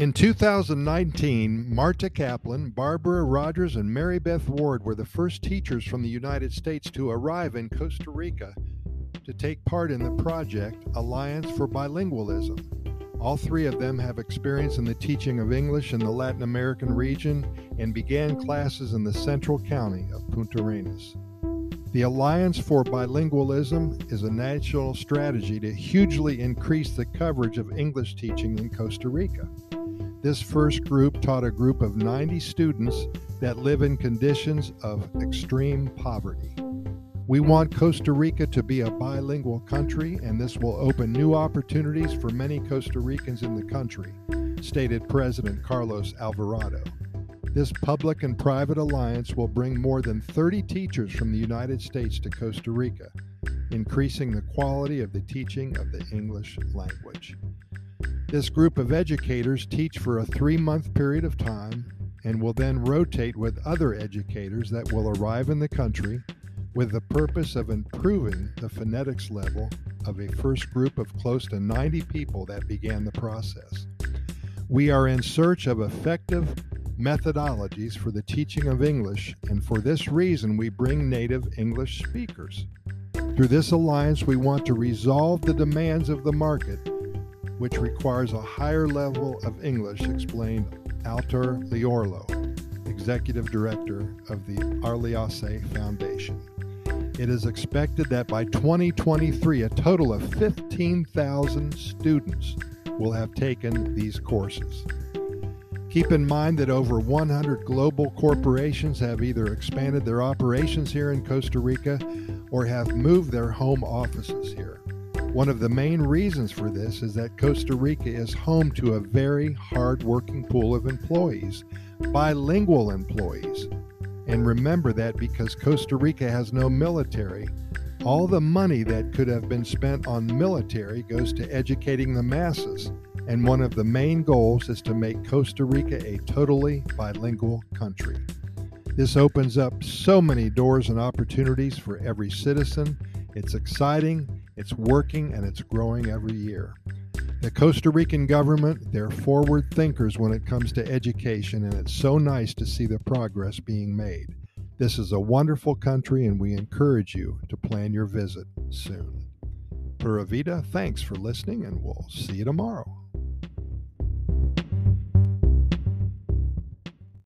In 2019, Marta Kaplan, Barbara Rogers, and Mary Beth Ward were the first teachers from the United States to arrive in Costa Rica to take part in the project Alliance for Bilingualism. All three of them have experience in the teaching of English in the Latin American region and began classes in the central county of Puntarenas. The Alliance for Bilingualism is a national strategy to hugely increase the coverage of English teaching in Costa Rica. This first group taught a group of 90 students that live in conditions of extreme poverty. We want Costa Rica to be a bilingual country, and this will open new opportunities for many Costa Ricans in the country, stated President Carlos Alvarado. This public and private alliance will bring more than 30 teachers from the United States to Costa Rica, increasing the quality of the teaching of the English language. This group of educators teach for a three month period of time and will then rotate with other educators that will arrive in the country with the purpose of improving the phonetics level of a first group of close to 90 people that began the process. We are in search of effective methodologies for the teaching of English, and for this reason, we bring native English speakers. Through this alliance, we want to resolve the demands of the market which requires a higher level of English, explained Alter Liorlo, Executive Director of the Arliase Foundation. It is expected that by 2023, a total of 15,000 students will have taken these courses. Keep in mind that over 100 global corporations have either expanded their operations here in Costa Rica or have moved their home offices here. One of the main reasons for this is that Costa Rica is home to a very hard-working pool of employees, bilingual employees. And remember that because Costa Rica has no military, all the money that could have been spent on military goes to educating the masses. And one of the main goals is to make Costa Rica a totally bilingual country. This opens up so many doors and opportunities for every citizen. It's exciting it's working and it's growing every year. The Costa Rican government, they're forward thinkers when it comes to education, and it's so nice to see the progress being made. This is a wonderful country, and we encourage you to plan your visit soon. Pura Vida, thanks for listening, and we'll see you tomorrow.